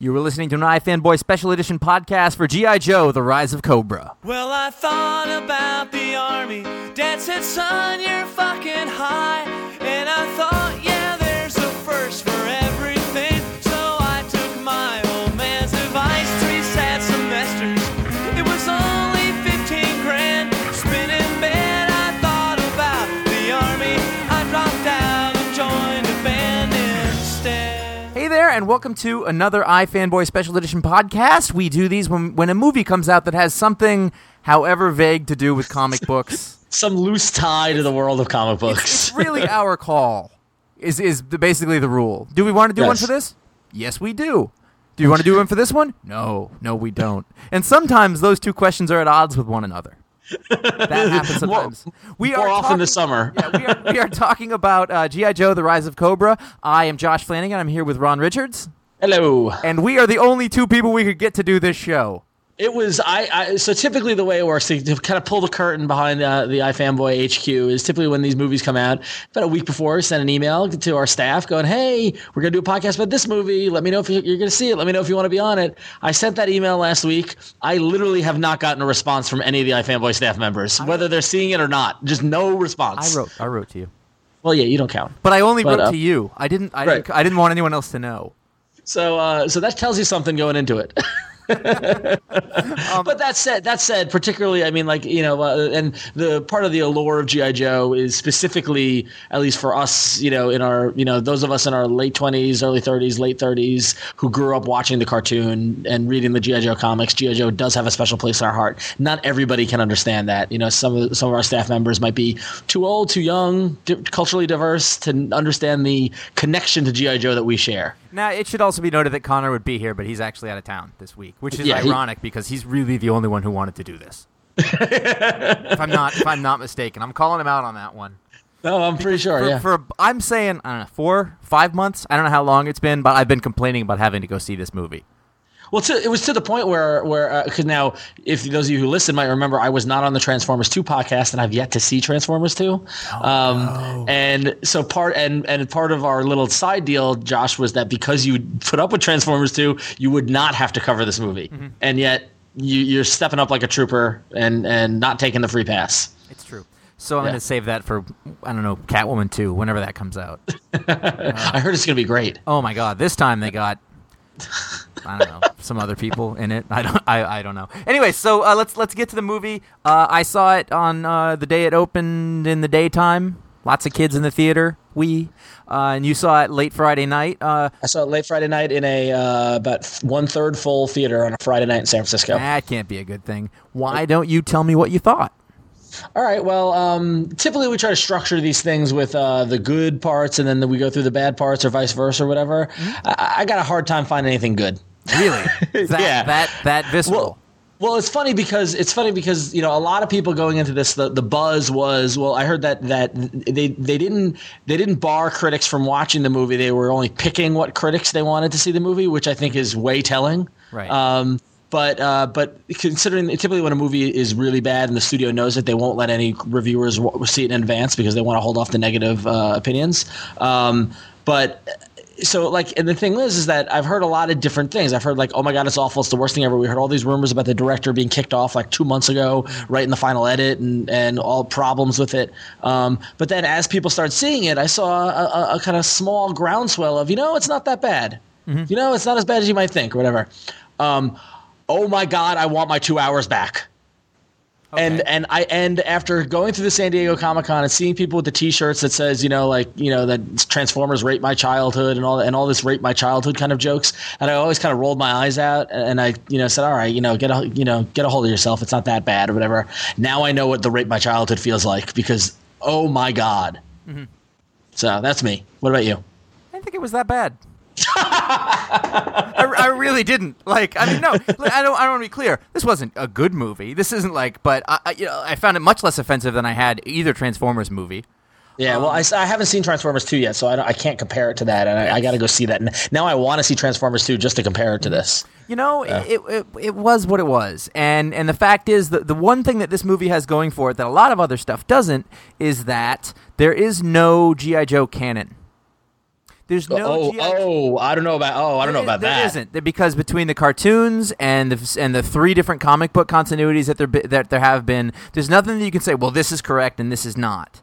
You were listening to an iFanboy Special Edition podcast for G.I. Joe, The Rise of Cobra. Well, I thought about the army. Dad said, son, you're fucking high. And I thought, yeah, and welcome to another iFanboy Special Edition podcast. We do these when, when a movie comes out that has something, however vague, to do with comic books. some loose tie to the world of comic books. It's really our call. Is is the, basically the rule. Do we want to do one for this? Yes, we do. Do you want to do one for this one? No, no, we don't. And sometimes those two questions are at odds with one another. That happens More- sometimes. we more often talking- this summer. yeah, we are, we are talking about uh, GI Joe: The Rise of Cobra. I am Josh Flanagan. I'm here with Ron Richards, Hello. and we are the only two people we could get to do this show. It was I, I. So typically, the way it works to, to kind of pull the curtain behind uh, the iFanboy HQ is typically when these movies come out. About a week before, send an email to our staff going, "Hey, we're gonna do a podcast about this movie. Let me know if you're gonna see it. Let me know if you want to be on it." I sent that email last week. I literally have not gotten a response from any of the iFanboy staff members, whether they're seeing it or not. Just no response. I wrote, I wrote to you, Well, yeah, you don't count. but I only But, wrote uh, to you. I didn't, I right. didn't, I didn't want anyone else to know. So, uh, so that tells you something going into it. but that said, that said, particularly, I mean, like you know, uh, and the part of the allure of GI Joe is specifically, at least for us, you know, in our, you know, those of us in our late twenties, early thirties, late thirties, who grew up watching the cartoon and reading the GI Joe comics. GI Joe does have a special place in our heart. Not everybody can understand that. You know, some of some of our staff members might be too old, too young, di- culturally diverse to understand the connection to GI Joe that we share. Now, it should also be noted that Connor would be here, but he's actually out of town this week, which is Yeah, he- ironic because he's really the only one who wanted to do this. if I'm not, if I'm not mistaken, I'm calling him out on that one. No, I'm pretty sure. For, yeah. for I'm saying I don't know four, five months. I don't know how long it's been, but I've been complaining about having to go see this movie. Well, to, it was to the point where, where because now, if those of you who listen might remember, I was not on the Transformers Two podcast, and I've yet to see Transformers Two. um, And so part and and part of our little side deal, Josh, was that because you put up with Transformers Two, you would not have to cover this movie, and yet you, you're stepping up like a trooper and and not taking the free pass. It's true. So I'm Yeah. going to save that for I don't know Catwoman two whenever that comes out. I heard it's going to be great. Oh my god! This time they got I don't know some other people in it. I don't I, I don't know. Anyway, so uh, let's let's get to the movie. Uh, I saw it on uh, the day it opened in the daytime. Lots of kids in the theater. We uh, and you saw it late Friday night. Uh, I saw it late Friday night in a uh, about one third full theater on a Friday night in San Francisco. that can't be a good thing. Why don't you tell me what you thought? All right. Well, um, typically we try to structure these things with uh, the good parts, and then we go through the bad parts, or vice versa, or whatever. I, I got a hard time finding anything good. Really? That Yeah. that that visceral. Well, well, it's funny because it's funny because you know a lot of people going into this the, the buzz was well I heard that that they they didn't they didn't bar critics from watching the movie they were only picking what critics they wanted to see the movie which I think is way telling Right. um, but uh, but considering typically when a movie is really bad and the studio knows it they won't let any reviewers w- see it in advance because they want to hold off the negative uh, opinions um, but so like and the thing is is that i've heard a lot of different things. I've heard like oh my god it's awful. It's the worst thing ever. We heard all these rumors about the director being kicked off like two months ago right in the final edit and and all problems with it. Um, but then as people start seeing it i saw a, a, a kind of small groundswell of you know it's not that bad. You know it's not as bad as you might think or whatever. Um, oh my god i want my two hours back and and I and after going through the San Diego Comic Con and seeing people with the T-shirts that says you know like you know that Transformers rape my childhood and all and all this rape my childhood kind of jokes, and I always kind of rolled my eyes out and I you know said all right you know get a you know get a hold of yourself it's not that bad or whatever. Now I know what the rape my childhood feels like because oh my god. Mm-hmm. So that's me. What about you? I didn't think it was that bad. I, I really didn't. Like, I mean, no, I don't. I don't want to be clear. This wasn't a good movie. This isn't like, but I, I, you know, I found it much less offensive than I had either Transformers movie. Yeah, well, I um, haven't seen Transformers 2 yet, so I, don't, I can't compare it to that, and I, I got to go see that. And now I want to see Transformers 2 just to compare it to this. You know, it, it it was what it was, and and the fact is that the one thing that this movie has going for it that a lot of other stuff doesn't is that there is no GI Joe canon. There's uh, no oh, GI oh, I don't know about. Oh, I don't know There- about there that. isn't because between the cartoons and the and the three different comic book continuities that there that there have been, there's nothing that you can say. Well, this is correct and this is not.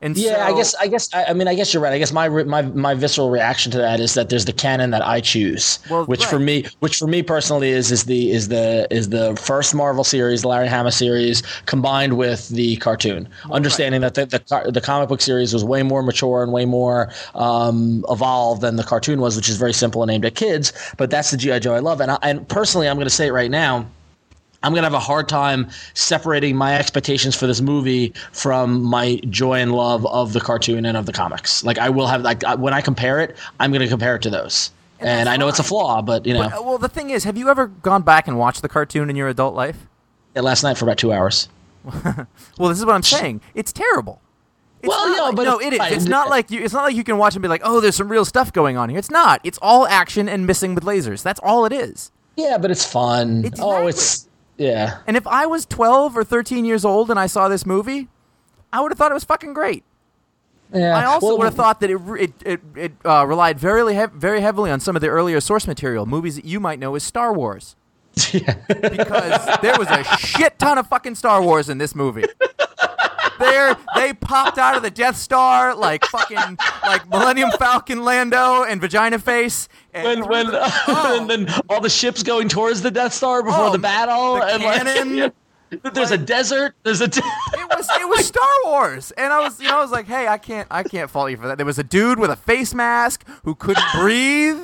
And Yeah, I guess. I guess. I, I mean, I guess you're right. I guess my my my visceral reaction to that is that there's the canon that I choose, Well, which for me, which for me personally is is the is the is the first Marvel series, the Larry Hama series, combined with the cartoon. Understanding that the, the the comic book series was way more mature and way more um, evolved than the cartoon was, which is very simple and aimed at kids. But that's the GI Joe I love, and I, and personally, I'm going to say it right now. I'm gonna have a hard time separating my expectations for this movie from my joy and love of the cartoon and of the comics. Like I will have like when I compare it, I'm gonna compare it to those. And, that's I know it's a flaw, but you know, But, well, the thing is, have you ever gone back and watched the cartoon in your adult life? Yeah, last night for about two hours. Well, this is what I'm saying. It's terrible. It's Well, not no, like- but no, it's it is. fine. Not like you. It's not like you can watch and be like, "Oh, there's some real stuff going on here." It's not. It's all action and missing with lasers. That's all it is. Yeah, but it's fun. Oh, it's oh, exactly. it's yeah. And if I was 12 or 13 years old and I saw this movie, I would have thought it was fucking great. Yeah. I also Well, would have thought that it it it, it uh, relied very hev- very heavily on some of the earlier source material, movies that you might know as Star Wars, because there was a shit ton of fucking Star Wars in this movie. They're they popped out of the Death Star like fucking like Millennium Falcon Lando and Vagina Face. And when when and then oh. all the ships going towards the Death Star before Oh, the battle the and cannon. like there's a desert. There's a. De- it was it was Star Wars, and I was you know I was like, hey, I can't I can't fault you for that. There was a dude with a face mask who couldn't breathe.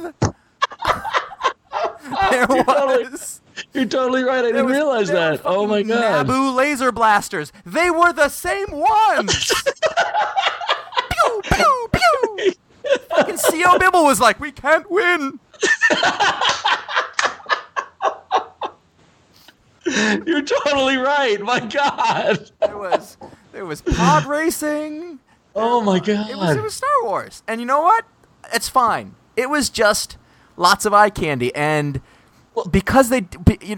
there was. You're totally right. I didn't was- realize that. Oh my god. Naboo laser blasters. They were the same ones. pew pew pew. Fucking Sio Bibble was like, we can't win. You're totally right. My god. There was there was pod racing. Oh my god. It was it was Star Wars, and you know what? It's fine. It was just lots of eye candy, and because they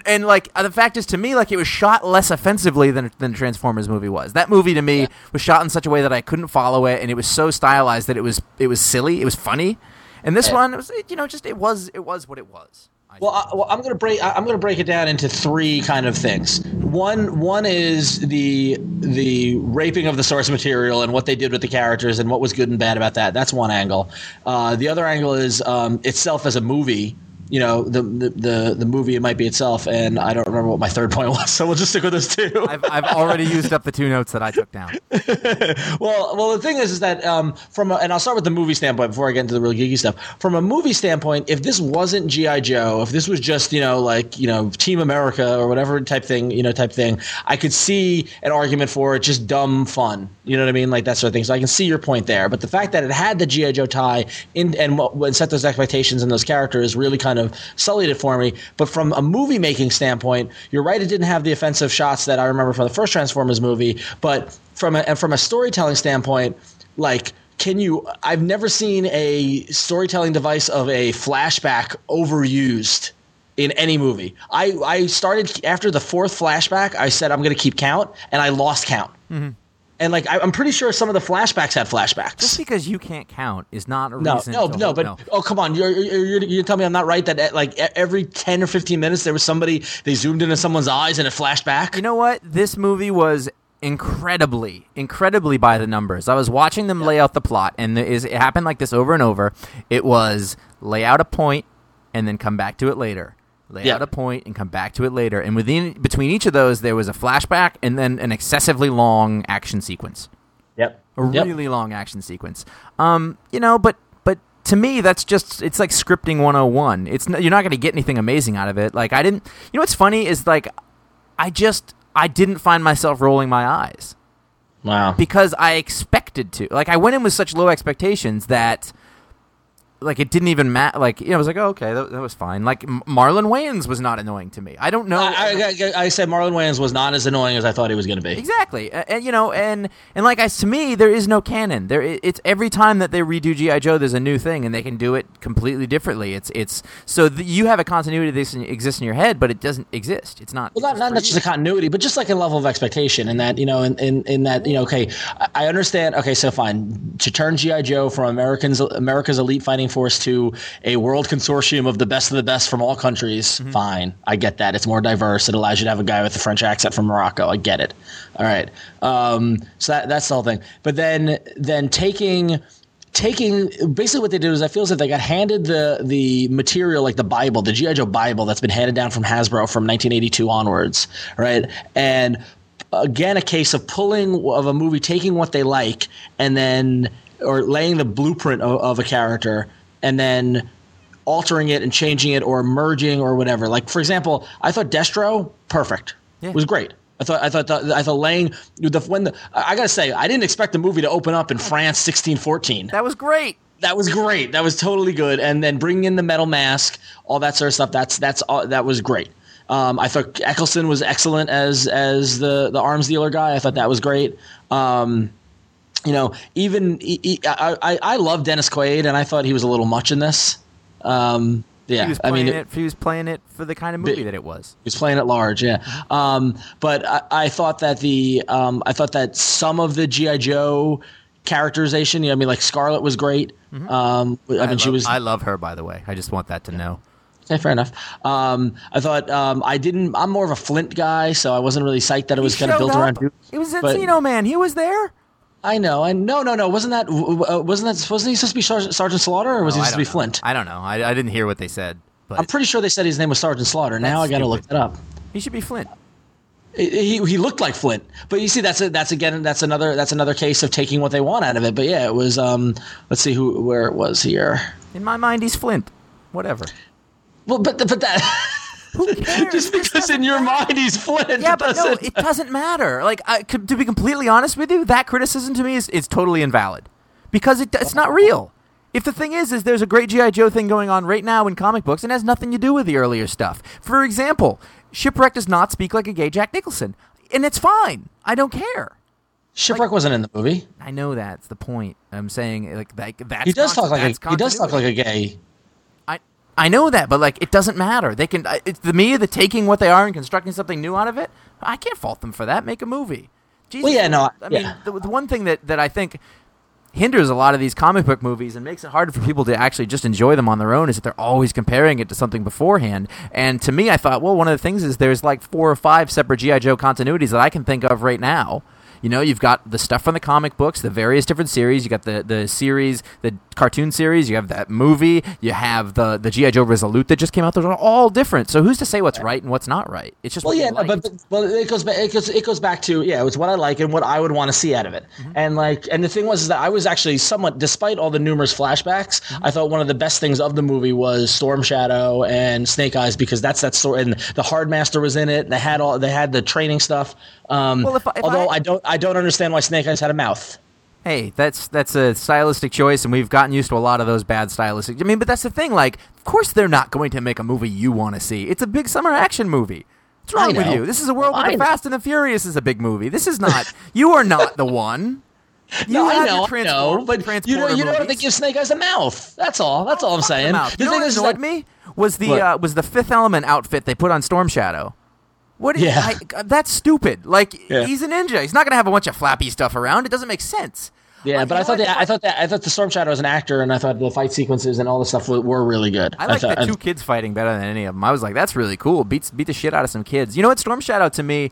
and like uh, the fact is to me like it was shot less offensively than than Transformers movie was. That movie to me was shot in such a way that I couldn't follow it, and it was so stylized that it was it was silly, it was funny. And this one, it was you know just it was it was what it was. Well, I, well, I'm gonna break. I'm gonna break it down into three kind of things. One, one is the the raping of the source material and what they did with the characters and what was good and bad about that. That's one angle. Uh, the other angle is um, itself as a movie. You know, the, the the the movie it might be itself, and I don't remember what my third point was, so we'll just stick with those two. I've I've already used up the two notes that I took down. well, well, the thing is, is that um, from a, and I'll start with the movie standpoint before I get into the real geeky stuff. From a movie standpoint, if this wasn't GI Joe, if this was just you know like you know Team America or whatever type thing, you know type thing, I could see an argument for it, just dumb fun. You know what I mean, like that sort of thing. So I can see your point there. But the fact that it had the GI Joe tie in and what set those expectations and those characters really kind of sullied it for me. But from a movie making standpoint, you're right. It didn't have the offensive shots that I remember from the first Transformers movie, but from a and from a storytelling standpoint, like can you I've never seen a storytelling device of a flashback overused in any movie. I I started after the fourth flashback, I said I'm going to keep count and I lost count. Mm-hmm. And like I, I'm pretty sure some of the flashbacks had flashbacks. Just because you can't count is not a No, reason. no, no, but oh come on, you're you're, you're you tell me I'm not right that uh, like every ten or fifteen minutes there was somebody they zoomed into someone's eyes and it flashed back. You know what? This movie was incredibly, incredibly by the numbers. I was watching them lay out the plot, and is, it happened like this over and over. It was lay out a point and then come back to it later. Lay Yeah. out a point and come back to it later. And within between each of those, there was a flashback and then an excessively long action sequence. Yep. A Yep. really long action sequence. Um, you know, but but to me that's just it's like scripting 101. It's n- you're not going to get anything amazing out of it. Like I didn't You know what's funny is like I just I didn't find myself rolling my eyes Wow. because I expected to. Like I went in with such low expectations that like it didn't even matter. Like you know, I was like, oh, okay, that, that was fine. Like M- Marlon Wayans was not annoying to me. I don't know. I, I, I said Marlon Wayans was not as annoying as I thought he was going to be. Exactly, A- and, you know, and and like I to me, there is no canon. There, it's every time that they redo GI Joe, there's a new thing, and they can do it completely differently. It's it's so th- you have a continuity that exists in your head, but it doesn't exist. It's not. Well, not, not, not just a continuity, but just like a level of expectation, and that you know, in, in, in that you know, okay, I, I understand. Okay, so fine, to turn GI Joe from Americans America's elite fighting force to a world consortium of the best of the best from all countries, fine, I get that. It's more diverse. It allows you to have a guy with a French accent from Morocco. I get it. All right, um, so that, that's the whole thing. But then then taking taking basically what they did is I feel as if they got handed the the material like the Bible, the GI Joe Bible that's been handed down from Hasbro from 1982 onwards, right? And again, a case of pulling of a movie, taking what they like, and then or laying the blueprint of, of a character, and then altering it and changing it or merging or whatever. Like for example, I thought Destro perfect Yeah. was great. I thought I thought I thought laying the when the I gotta say I didn't expect the movie to open up in France 1614 That was great. that was great. That was totally good. And then bringing in the metal mask, all that sort of stuff. That's that's all, that was great. Um, I thought Eccleston was excellent as as the the arms dealer guy. I thought that was great. Um, you know, even I, I love Dennis Quaid, and I thought he was a little much in this. Um, yeah, He was I mean, it, He was playing it for the kind of movie Big- that it was. He was playing it large, yeah. Um, but I, I thought that the um, I thought that some of the GI Joe characterization, you know, I mean, like Scarlett was great. Um, I mean, she love, was I love her, by the way. I just want that to know. Okay, fair enough. Um, I thought um, I didn't. I'm more of a Flint guy, so I wasn't really psyched that it was kind of built up. around. Duke. It was but- Encino Man. He was there. I know. I no, no, no. Wasn't that uh, wasn't that wasn't he supposed to be Sergeant, Sergeant Slaughter, or was Oh, he supposed to be know. Flint? I don't know. I, I didn't hear what they said, but I'm pretty sure they said his name was Sergeant Slaughter. Now I got to look that up. he should be Flint. He, he looked like Flint, but you see, that's a, that's again that's another that's another case of taking what they want out of it. But yeah, it was. Um, let's see who where it was here. In my mind, he's Flint. Whatever. Well, but but that Who cares? just because in your matter. mind he's Flint, Yeah, but no, doesn't- it doesn't matter. Like, I, to be completely honest with you, that criticism to me is, is totally invalid because it, it's not real. If the thing is, is there's a great GI Joe thing going on right now in comic books and has nothing to do with the earlier stuff. For example, Shipwreck does not speak like a gay Jack Nicholson, and it's fine. I don't care. Shipwreck wasn't in the movie. I know that's the point. I'm saying like that. That's He does talk like a he does talk like a gay. I know that, but like it doesn't matter. They can. It's the me, the taking what they are and constructing something new out of it. I can't fault them for that. Make a movie. Jesus, Well, yeah, no, I mean, the, the one thing that that I think hinders a lot of these comic book movies and makes it harder for people to actually just enjoy them on their own is that they're always comparing it to something beforehand. And to me, I thought, well, one of the things is there's like four or five separate GI Joe continuities that I can think of right now. You know, you've got the stuff from the comic books, the various different series. You got the the series, the cartoon series. You have that movie. You have the the GI Joe Resolute that just came out. Those are all different. So who's to say what's right and what's not right? It's just Well, what yeah, but, but well, it goes back. It goes. It goes back to yeah, it's what I like and what I would want to see out of it. Mm-hmm. And like, and the thing was is that I was actually somewhat, despite all the numerous flashbacks, Mm-hmm. I thought one of the best things of the movie was Storm Shadow and Snake Eyes because that's that story. And the Hardmaster was in it. They had all. They had the training stuff. Um, Well, if if although I- I, don't, I don't understand why Snake Eyes had a mouth. hey, that's that's a stylistic choice, and we've gotten used to a lot of those bad stylistic. I mean, but that's the thing. Like, of course, they're not going to make a movie you want to see. It's a big summer action movie. What's wrong with you? This is a world where the. Fast and the Furious is a big movie. This is not. you are not the one. You No, I know, I know, but you know, transporter you know, they movies. give Snake Eyes a mouth. That's all. That's all I'm saying. The thing what is, is annoyed that- me was the uh, was the Fifth Element outfit they put on Storm Shadow. What? Is, Yeah. I, that's stupid. Like Yeah. he's a ninja. He's not gonna have a bunch of flappy stuff around. It doesn't make sense. Yeah, Like, but I thought that I thought that I thought the Storm Shadow was an actor, and I thought the fight sequences and all the stuff were, really good. I like thought, the two kids fighting better than any of them. I was like, that's really cool. Beats beat the shit out of some kids. You know what? Storm Shadow to me,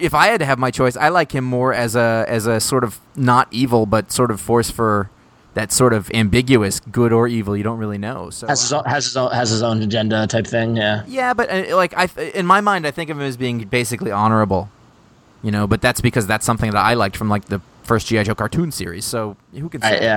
if I had to have my choice, I like him more as a as a sort of not evil, but sort of force for that sort of ambiguous good or evil. You don't really know. So has his own, has his own has his own agenda type thing. Yeah. yeah, but uh, like I in my mind, I think of him as being basically honorable. You know, but that's because that's something that I liked from like the first GI Joe cartoon series. So who can say? I, yeah.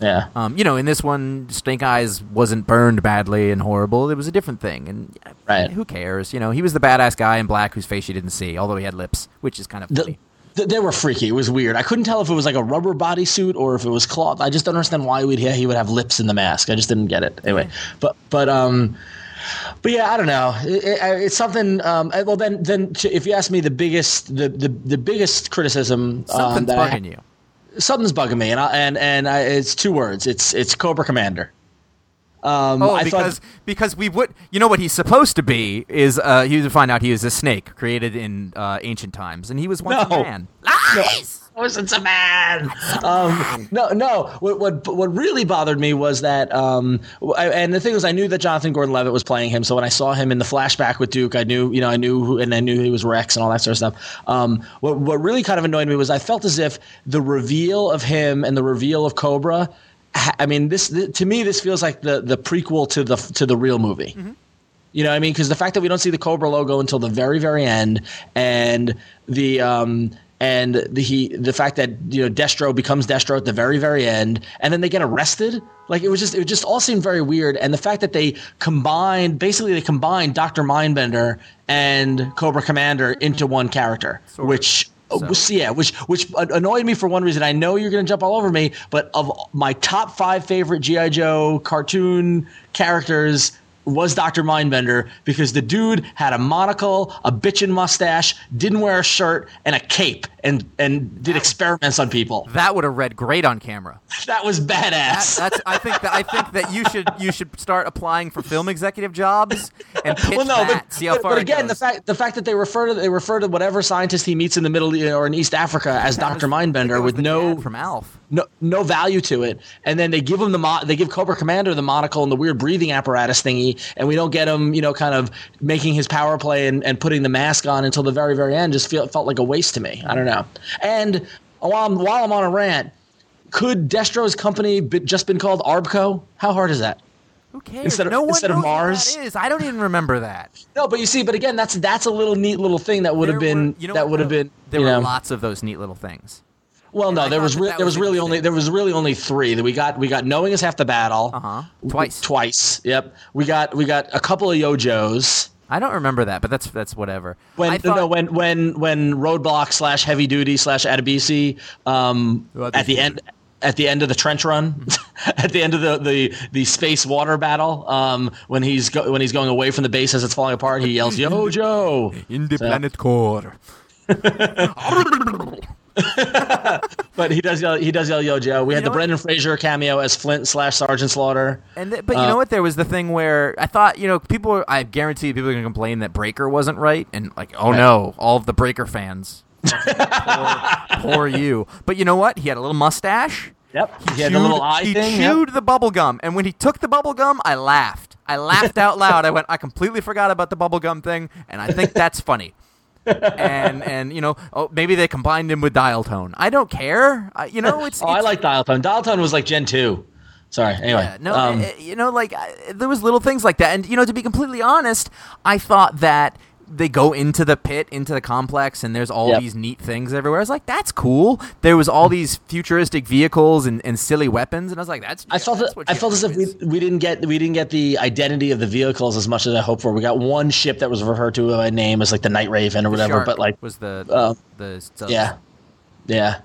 Yeah. Um, you know, in this one, Snake Eyes wasn't burned badly and horrible. It was a different thing, and uh, Right. who cares? You know, he was the badass guy in black whose face you didn't see, although he had lips, which is kind of The, funny. Th- they were freaky. It was weird. I couldn't tell if it was like a rubber bodysuit or if it was cloth. I just don't understand why we'd he would have lips in the mask. I just didn't get it. Anyway, but but um, but yeah, I don't know. It, it, it's something. Um, well, then then to, if you ask me, the biggest the the, the biggest criticism um, Something's I ha- bugging you. something's bugging me, and I, and and I, it's two words. It's it's Cobra Commander. Um, Oh, I because thought, because we would, you know, what he's supposed to be is uh, he would find out he is a snake created in uh, ancient times, and he was once No. a man. Lies! wasn't a man. Um, no, no. What, what what really bothered me was that, um, I, and the thing was, I knew that Jonathan Gordon-Levitt was playing him. So when I saw him in the flashback with Duke, I knew, you know, I knew, who, and I knew he was Rex and all that sort of stuff. Um, what what really kind of annoyed me was I felt as if the reveal of him and the reveal of Cobra. I mean, this, th- to me, this feels like the the prequel to the to the real movie. You know what I mean? Because the fact that we don't see the Cobra logo until the very, very end, and the um, and the he the fact that you know Destro becomes Destro at the very, very end, and then they get arrested. Like it was just it just all seemed very weird. And the fact that they combined basically they combined Doctor Mindbender and Cobra Commander into one character, which. Oh, was- yeah, which which annoyed me for one reason. I know you're going to jump all over me, but of my top five favorite GI Joe cartoon characters was Dr. Mindbender because the dude had a monocle, a bitchin' mustache, didn't wear a shirt, and a cape, and and did experiments on people. That would have read great on camera. That was That, badass. that's I think that I think that you should you should start applying for film executive jobs and pitch well, no, that. but, see how but, far but it again, the fact the fact that they refer to they refer to whatever scientist he meets in the middle or in East Africa as Dr. Mindbender with no from Alf. No no value to it, and then they give him the mo- they give Cobra Commander the monocle and the weird breathing apparatus thingy, and we don't get him, you know, kind of making his power play and, and putting the mask on until the very very end. Just feel, felt like a waste to me. I don't know. And while I'm, while I'm on a rant, could Destro's company be, just been called Arbco? How hard is that? Who cares? Instead of- no instead of Mars? That is. I don't even remember that. No, but you see, but again, that's that's a little neat little thing that would have been were- you know that would have been There were know, lots of those neat little things. Well, no, I there was re- that there was was really only there was really only three. That we got we got knowing is half the battle. Uh huh. Twice. Twice. Yep. We got we got a couple of Yojos. I don't remember that, but that's that's whatever. When I thought, no, when when when roadblock slash heavy duty slash Adebisi um at the end at the end of the trench run at the end of the, the the space water battle um when he's go, when he's going away from the base as it's falling apart he yells Yojo in the So- planet core. but he does yell he does yell Yojo we had the what? Brendan Fraser cameo as Flint slash Sergeant Slaughter And th- but you Uh, know what? There was the thing where I thought, you know, people. Are, I guarantee people are going to complain that Breaker wasn't right, and like, oh no, all of the Breaker fans, poor, poor you. But you know what? He had a little mustache. Yep. He had the little eye he thing. yep. chewed the bubble gum, and when he took the bubble gum, I laughed. I laughed out loud. I went, I completely forgot about the bubble gum thing, and I think that's funny. And and you know, oh, maybe they combined him with dial tone. I don't care. I, you know, it's. Oh, I like Dial Tone. Dial Tone was like Gen 2. Sorry. Anyway. Yeah, no, um, uh, you know, like I, there was little things like that, and you know, to be completely honest, I thought that they go into the pit, into the complex, and there's all Yep. these neat things everywhere. I was like, that's cool. There was all these futuristic vehicles and, and silly weapons, and I was like, that's. I yeah, felt that's that, I felt as if we, we didn't get we didn't get the identity of the vehicles as much as I hoped for. We got one ship that was referred to by name as like the Night Raven or whatever, Shark but like was the uh, the subs. yeah, yeah.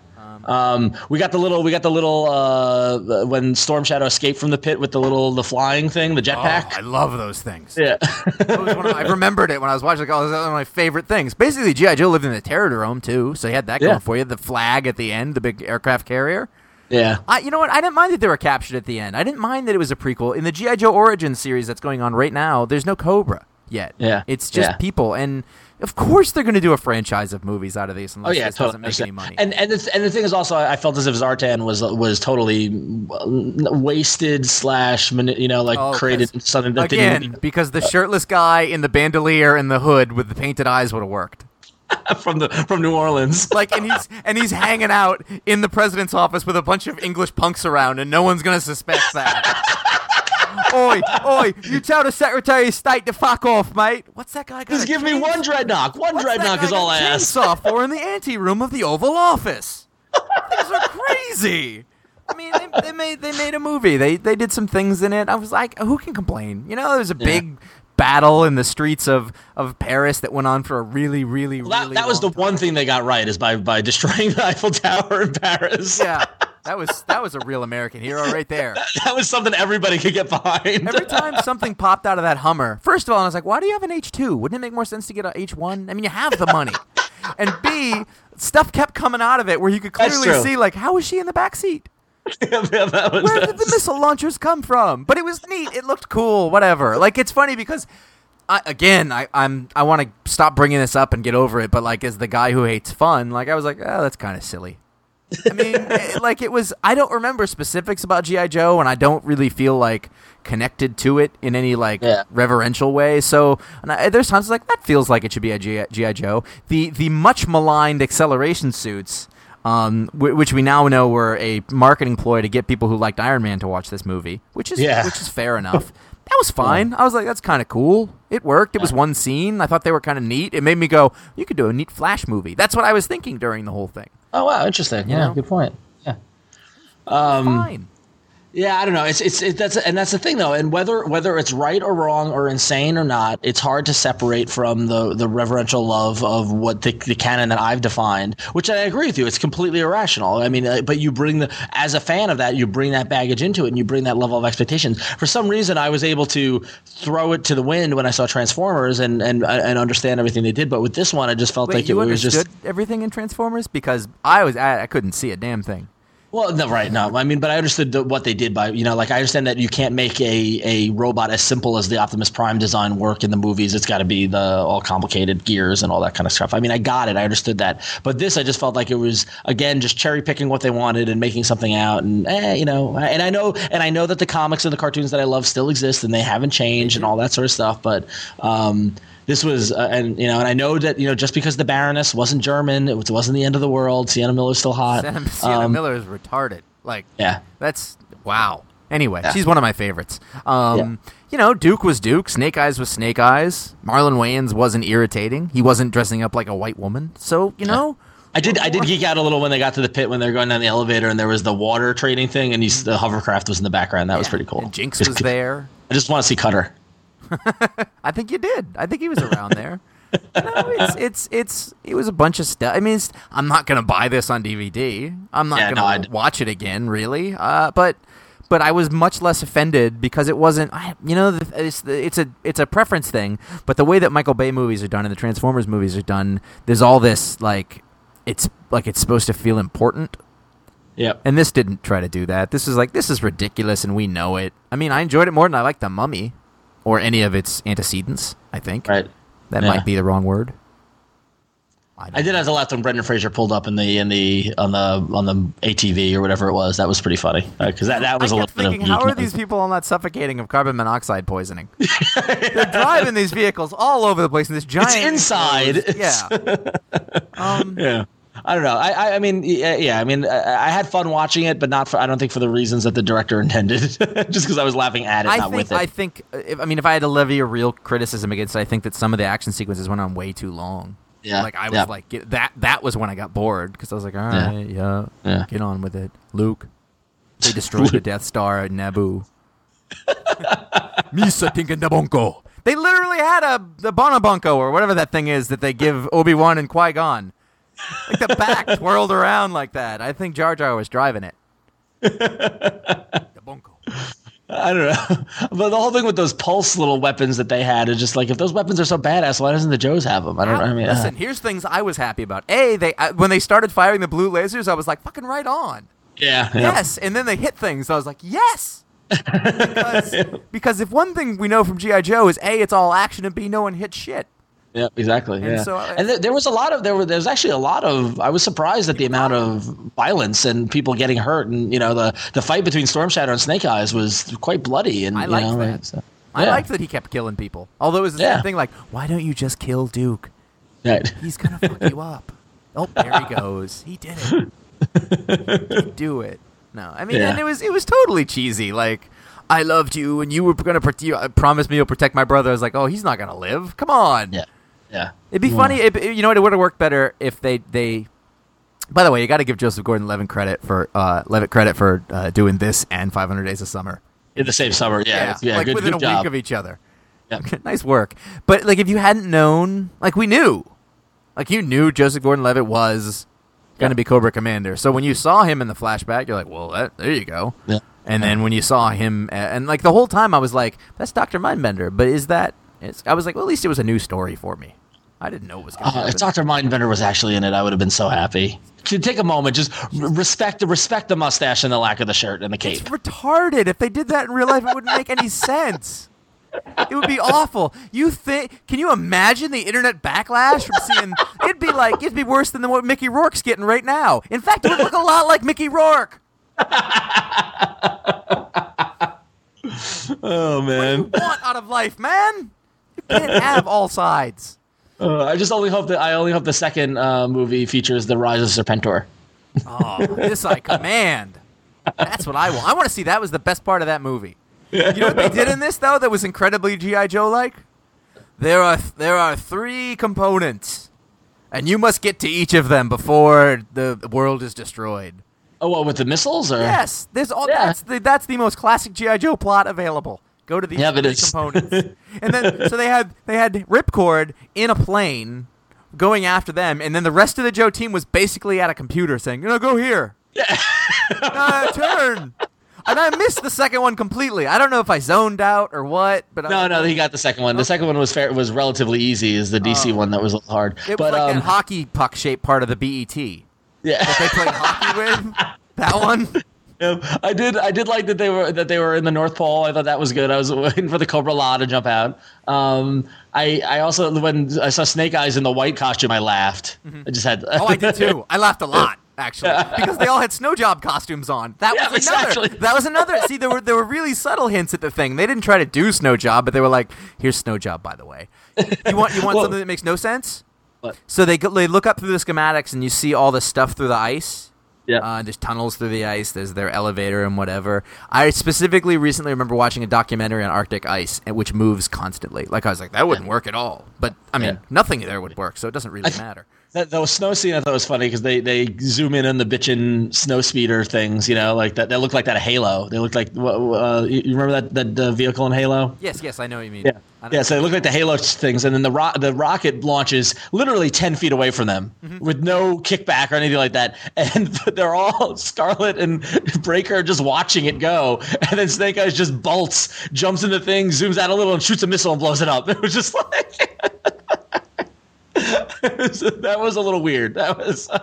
Um, we got the little we got the little uh, when Storm Shadow escaped from the pit with the little the flying thing, the Oh, jetpack. I love those things. yeah, I remembered it when I was watching. Like, oh, this is one of my favorite things. Basically, GI Joe lived in the Terrordrome too, so he had that Yeah. going for you. The flag at the end, the big aircraft carrier. yeah. I, you know what? I didn't mind that they were captured at the end. I didn't mind that it was a prequel. In the GI Joe Origins series that's going on right now, there's no Cobra yet. Yeah. it's just Yeah. people, and of course they're going to do a franchise of movies out of these unless Oh yeah, this totally. doesn't make any money. And and the, and the thing is also, I felt as if Zartan was was totally uh, wasted slash you know like Oh, created something that Again, didn't because the shirtless guy in the bandolier and the hood with the painted eyes would have worked. from the from New Orleans. Like, and he's and he's hanging out in the president's office with a bunch of English punks around, and no one's gonna suspect that. oi, oi! You tell the Secretary of State to fuck off, mate. What's that guy got? Just give me one dreadnought. One What's dreadnought is all I ask. Chainsaw for in the anteroom of the Oval Office. Things are crazy. I mean, they, they made they made a movie. They they did some things in it. I was like, who can complain? You know, there's a big battle in the streets of, of Paris that went on for a really, really, That, really. that was the long one thing they got right is by by destroying the Eiffel Tower in Paris. Yeah, that was that was a real American hero right there. that was something everybody could get behind. Every time something popped out of that Hummer, first of all, I was like, why do you have an H2? Wouldn't it make more sense to get an H1? I mean, you have the money. and B, stuff kept coming out of it where you could clearly see, like, how was she in the back seat? Yeah, that Where did the missile launchers come from? But it was neat. It looked cool. Whatever. Like, it's funny because. I, again, I, I'm I want to stop bringing this up and get over it, but like as the guy who hates fun, like I was like, oh, that's kind of silly. I mean, it- like it was. I don't remember specifics about GI Joe, and I don't really feel like connected to it in any like Yeah. reverential way. So, and I, there's times like that feels like it should be a GI, GI Joe. The the much maligned acceleration suits, um, w- which we now know were a marketing ploy to get people who liked Iron Man to watch this movie, which is Yeah. which is fair enough. That was fine. I was like, that's kind of cool. It worked. It was one scene. I thought they were kind of neat. It made me go, you could do a neat Flash movie. That's what I was thinking during the whole thing. oh wow, interesting. Yeah, know? good point. Yeah. Um, fine. Yeah, I don't know. It's it's it, that's and that's the thing though. And whether whether it's right or wrong or insane or not, it's hard to separate from the the reverential love of what the, the canon that I've defined. Which I agree with you. It's completely irrational. I mean, uh, but you bring the as a fan of that, you bring that baggage into it, and you bring that level of expectations. For some reason, I was able to throw it to the wind when I saw Transformers and and and understand everything they did. But with this one, I just felt Wait, like it was just everything in Transformers because I was I, I couldn't see a damn thing. Well, no, right, no. I mean, but I understood the, what they did by, you know, like I understand that you can't make a, a robot as simple as the Optimus Prime design work in the movies. It's got to be the all complicated gears and all that kind of stuff. I mean, I got it. I understood that. But this, I just felt like it was again just cherry picking what they wanted and making something out. And eh, you know, and I know, and I know that the comics and the cartoons that I love still exist and they haven't changed and all that sort of stuff. But um, this was, uh, and you know, and I know that you know, just because the Baroness wasn't German, it was- wasn't the end of the world. Sienna Miller's still hot. Sienna, Sienna Um, Miller is retarded. Like, Yeah. that's wow. Anyway, Yeah. she's one of my favorites. Um, You know, Duke was Duke. Snake Eyes was Snake Eyes. Marlon Wayans wasn't irritating. He wasn't dressing up like a white woman. So you know, I did. I did geek out a little when they got to the pit when they were going down the elevator and there was the water trading thing and he's, the hovercraft was in the background. That was pretty cool. And Jinx was there. I just want to see Cutter. I think you did. I think he was around there. no, it's it's it's it was a bunch of stuff. I mean, it's, I'm not gonna buy this on DVD. I'm not Yeah, gonna I'd- watch it again, really. Uh, but but I was much less offended because it wasn't. I, you know, it's it's a it's a preference thing. But the way that Michael Bay movies are done and the Transformers movies are done, there's all this like it's like it's supposed to feel important. Yep. And this didn't try to do that. This is like this is ridiculous, and we know it. I mean, I enjoyed it more than I liked the Mummy, or any of its antecedents. I think Right. that Yeah. might be the wrong word. I did have a laugh when Brendan Fraser pulled up in the in the on the on the ATV or whatever it was. That was pretty funny because that that was I a little thinking, bit of how are these people all not suffocating of carbon monoxide poisoning? They're driving these vehicles all over the place in this giant. inside. enclosed- Yeah. um, Yeah. I don't know. I, I, I mean, yeah, yeah. I mean, I, I had fun watching it, but not for. I don't think for the reasons that the director intended. Just because I was laughing at it, I not think. with it. I think. uh, If, I mean, if I had to levy a real criticism against it, I think that some of the action sequences went on way too long. Yeah, Like I was yeah. like get, that. That was when I got bored because I was like, all right, Yeah. yeah, Yeah. get on with it, Luke. They destroyed the Death Star at Naboo. Misa Tinkandabonko. They literally had a the Bonabunko or whatever that thing is that they give Obi Wan and Qui Gon. Like the back twirled around like that. I think Jar Jar was driving it. I don't know. But the whole thing with those pulse little weapons that they had is just like, if those weapons are so badass, why doesn't the Joes have them? I don't. Know. I mean, uh, Listen, here's things I was happy about. A, they I, when they started firing the blue lasers, I was like, fucking right on. yeah, yeah. Yes, and then they hit things. I was like, yes. because, because if one thing we know from GI Joe is a, it's all action, and b, no one hits shit. Yeah, exactly. And yeah. so I- and there, there was a lot of there were there was actually a lot of I was surprised at the amount of violence and people getting hurt and you know the the fight between Storm Shadow and Snake Eyes was quite bloody and I liked know, that. so- I liked that he kept killing people. Although it was the Yeah. same thing, like, why don't you just kill Duke? Right. He's gonna fuck you up. Oh, there he goes. He did it. He do it. No, I mean, Yeah. and it was it was totally cheesy. Like, I loved you, and you were gonna prote- you uh, promise me you'll protect my brother. I was like, oh, he's not gonna live. Come on. Yeah. Yeah. It'd be funny. If, you know what? It would have worked better if they they. By the way, you got to give Joseph Gordon-Levitt credit for uh, Levitt credit for uh, doing this and 500 Days of Summer. In the same summer. Yeah. Yeah. like good, within good a job. week of each other. Yeah. nice work. But like, if you hadn't known, like we knew, like you knew Joseph Gordon-Levitt was going to Yeah. be Cobra Commander. So when you saw him in the flashback, you're like, well, that, there you go. Yeah. And then when you saw him, uh, and like the whole time, I was like, that's Doctor Mindbender. But is that? It's, I was like, well, at least it was a new story for me. I didn't know it was going to Uh, happen. if Dr. Mindbender was actually in it, I would have been so happy. To take a moment, just respect the respect the mustache and the lack of the shirt and the cape. It's retarded. If they did that in real life, it wouldn't make any sense. It would be awful. You think? Can you imagine the internet backlash from seeing? It'd be like it'd be worse than what Mickey Rourke's getting right now. In fact, it would look a lot like Mickey Rourke. Oh man! Want out of life, man. You can't have all sides. Uh, I just only hope that I only hope the second uh, movie features the rise of Serpentor. Oh, this I command. That's what I want. I want to see. That was the best part of that movie. You know what they did in this though? That was incredibly GI Joe like. There are there are three components, and you must get to each of them before the world is destroyed. Oh, what with the missiles or? Yes, there's all. Yeah. That's the that's the most classic GI Joe plot available. Go to these Yeah, three components, and then so they had they had Ripcord in a plane going after them, and then the rest of the Joe team was basically at a computer saying, "You know, go here, uh, turn." And I missed the second one completely. I don't know if I zoned out or what, but I No, no, he got the second one. The second one was fair, was relatively easy. Is the DC one that was a little hard? It was but like um, that hockey puck shaped part of the BET yeah, that they played hockey with. That one. I did. I did like that they were that they were in the North Pole. I thought that was good. I was waiting for the Cobra La to jump out. Um, I I also when I saw Snake Eyes in the white costume, I laughed. I just had. Oh, I did too. I laughed a lot actually because they all had snow job costumes on. That Yeah, was another. exactly. That was another. See, there were there were really subtle hints at the thing. They didn't try to do snow job, but they were like, "Here's snow job, by the way." You want you want something that makes no sense? What? So they go, they look up through the schematics and you see all the stuff through the ice. Yeah. Uh, there's tunnels through the ice. There's their elevator and whatever. I specifically recently remember watching a documentary on Arctic ice, which moves constantly. Like I was like, that wouldn't work at all. But I mean, Yeah. nothing there would work, so it doesn't really matter. That, that was snow scene. I thought was funny because they, they zoom in on the bitchin' snow speeder things. You know, like that. They look like that Halo. They look like. Uh, you you remember that that uh, vehicle in Halo? Yes, yes, I know what you mean. Yeah. Yeah, so they look like the Halo things, and then the ro- the rocket launches literally ten feet away from them Mm-hmm. with no kickback or anything like that, and they're all Scarlett and Breaker just watching it go, and then Snake Eyes just bolts, jumps in the thing, zooms out a little, and shoots a missile and blows it up. It was just like was- that was a little weird. That was I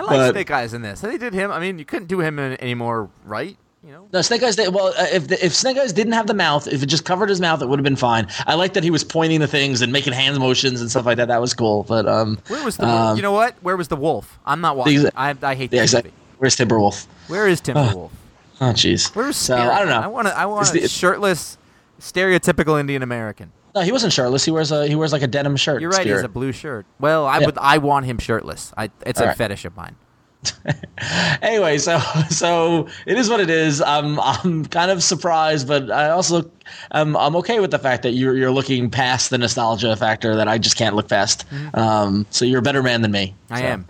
like but- Snake Eyes in this. They did him. I mean, you couldn't do him anymore, right? You know. no Snake Eyes. Did, well, uh, if the, if Snake Eyes didn't have the mouth, if it just covered his mouth, it would have been fine. I like that he was pointing the things and making hand motions and stuff like that. That was cool. But um, Where was the? um, you know what? Where was the wolf? I'm not watching. I I hate Yeah, this exactly. movie. Where's Timberwolf? Where is Timberwolf? Oh, jeez. Where's so I don't know. I want to. I want the- a shirtless, stereotypical Indian American. No, he wasn't shirtless. He wears a he wears like a denim shirt. You're right. He has a blue shirt. Well, I Yeah. would. I want him shirtless. I. It's a All right. fetish of mine. anyway, so so it is what it is. I'm I'm kind of surprised, but I also I'm I'm okay with the fact that you're you're looking past the nostalgia factor that I just can't look past. Um, so you're a better man than me. Mm-hmm. I So. am.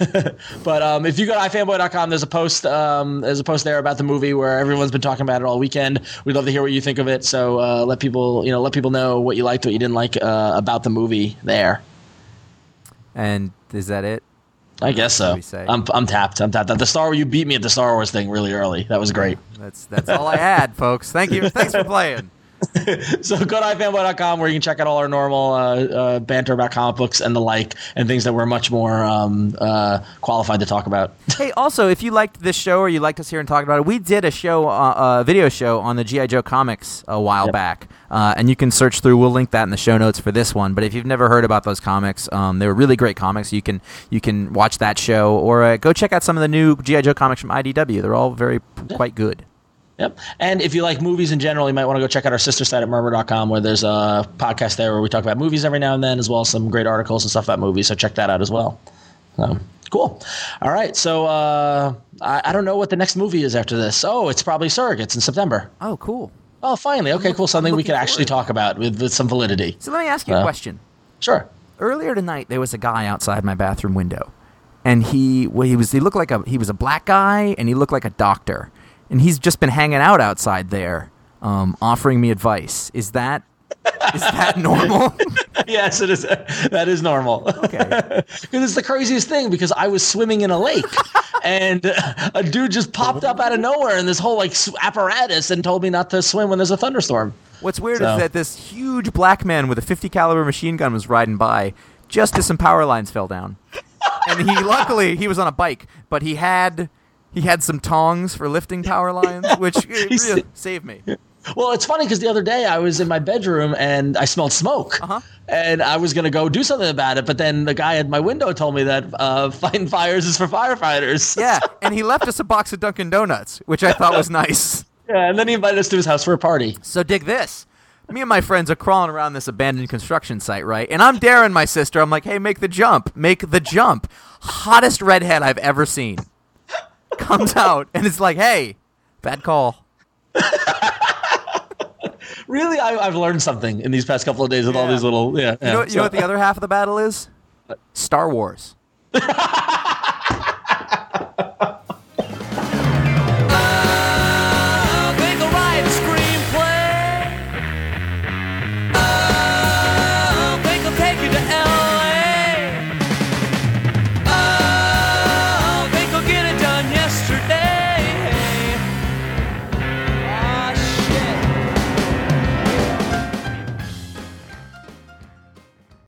But um, if you go to ifanboy.com, there's a post um, there's a post there about the movie where everyone's been talking about it all weekend. We'd love to hear what you think of it. So uh, let people you know let people know what you liked, what you didn't like uh, about the movie there. And is that it? I guess so. I'm I'm tapped. I'm tapped. The Star Wars. you beat me at the Star Wars thing really early. That was great. That's that's all I had, folks. Thank you. Thanks for playing. So go to ifanboy.com where you can check out all our normal uh, uh, banter about comic books and the like, and things that we're much more um, uh, qualified to talk about. Hey, also, if you liked this show or you liked us here and talking about it, we did a show, uh, a video show on the GI Joe comics a while Yep. back, uh, and you can search through. We'll link that in the show notes for this one. But if you've never heard about those comics, um, they were really great comics. You can you can watch that show or uh, go check out some of the new GI Joe comics from IDW. They're all very quite good. Yep. And if you like movies in general, you might want to go check out our sister site at murmur.com where there's a podcast there where we talk about movies every now and then, as well as some great articles and stuff about movies. So check that out as well. Cool. All right. So uh, I, I don't know what the next movie is after this. Oh, it's probably Surrogates in September. Oh, cool. Oh, finally. Okay, cool. Something we could actually talk about with, with some validity. So let me ask you a Uh, question. Sure. earlier tonight there was a guy outside my bathroom window and he well, he was he looked like a he was a black guy and he looked like a doctor and he's just been hanging out outside there um, offering me advice is that is that normal yes, it is. That is normal. okay Because it's the craziest thing. Because I was swimming in a lake, and a dude just popped up out of nowhere in this whole like apparatus and told me not to swim when there's a thunderstorm. what's weird So- is that this huge black man with a 50 caliber machine gun was riding by just as some power lines fell down and he luckily he was on a bike but he had he had some tongs for lifting power lines which uh, really saved me Well, it's funny because the other day I was in my bedroom and I smelled smoke, Uh-huh. and I was gonna go do something about it, but then the guy at my window told me that uh, fighting fires is for firefighters. Yeah, and he left us a box of Dunkin' Donuts, which I thought was nice. yeah. And then he invited us to his house for a party. So dig this. Me and my friends are crawling around this abandoned construction site, right? And I'm daring my sister. I'm like, "Hey, make the jump. Make the jump." Hottest redhead I've ever seen. Comes out and it's like, "Hey, bad call." Really, I, I've learned something in these past couple of days with all these little yeah. You know, you know what the other half of the battle is? Star Wars.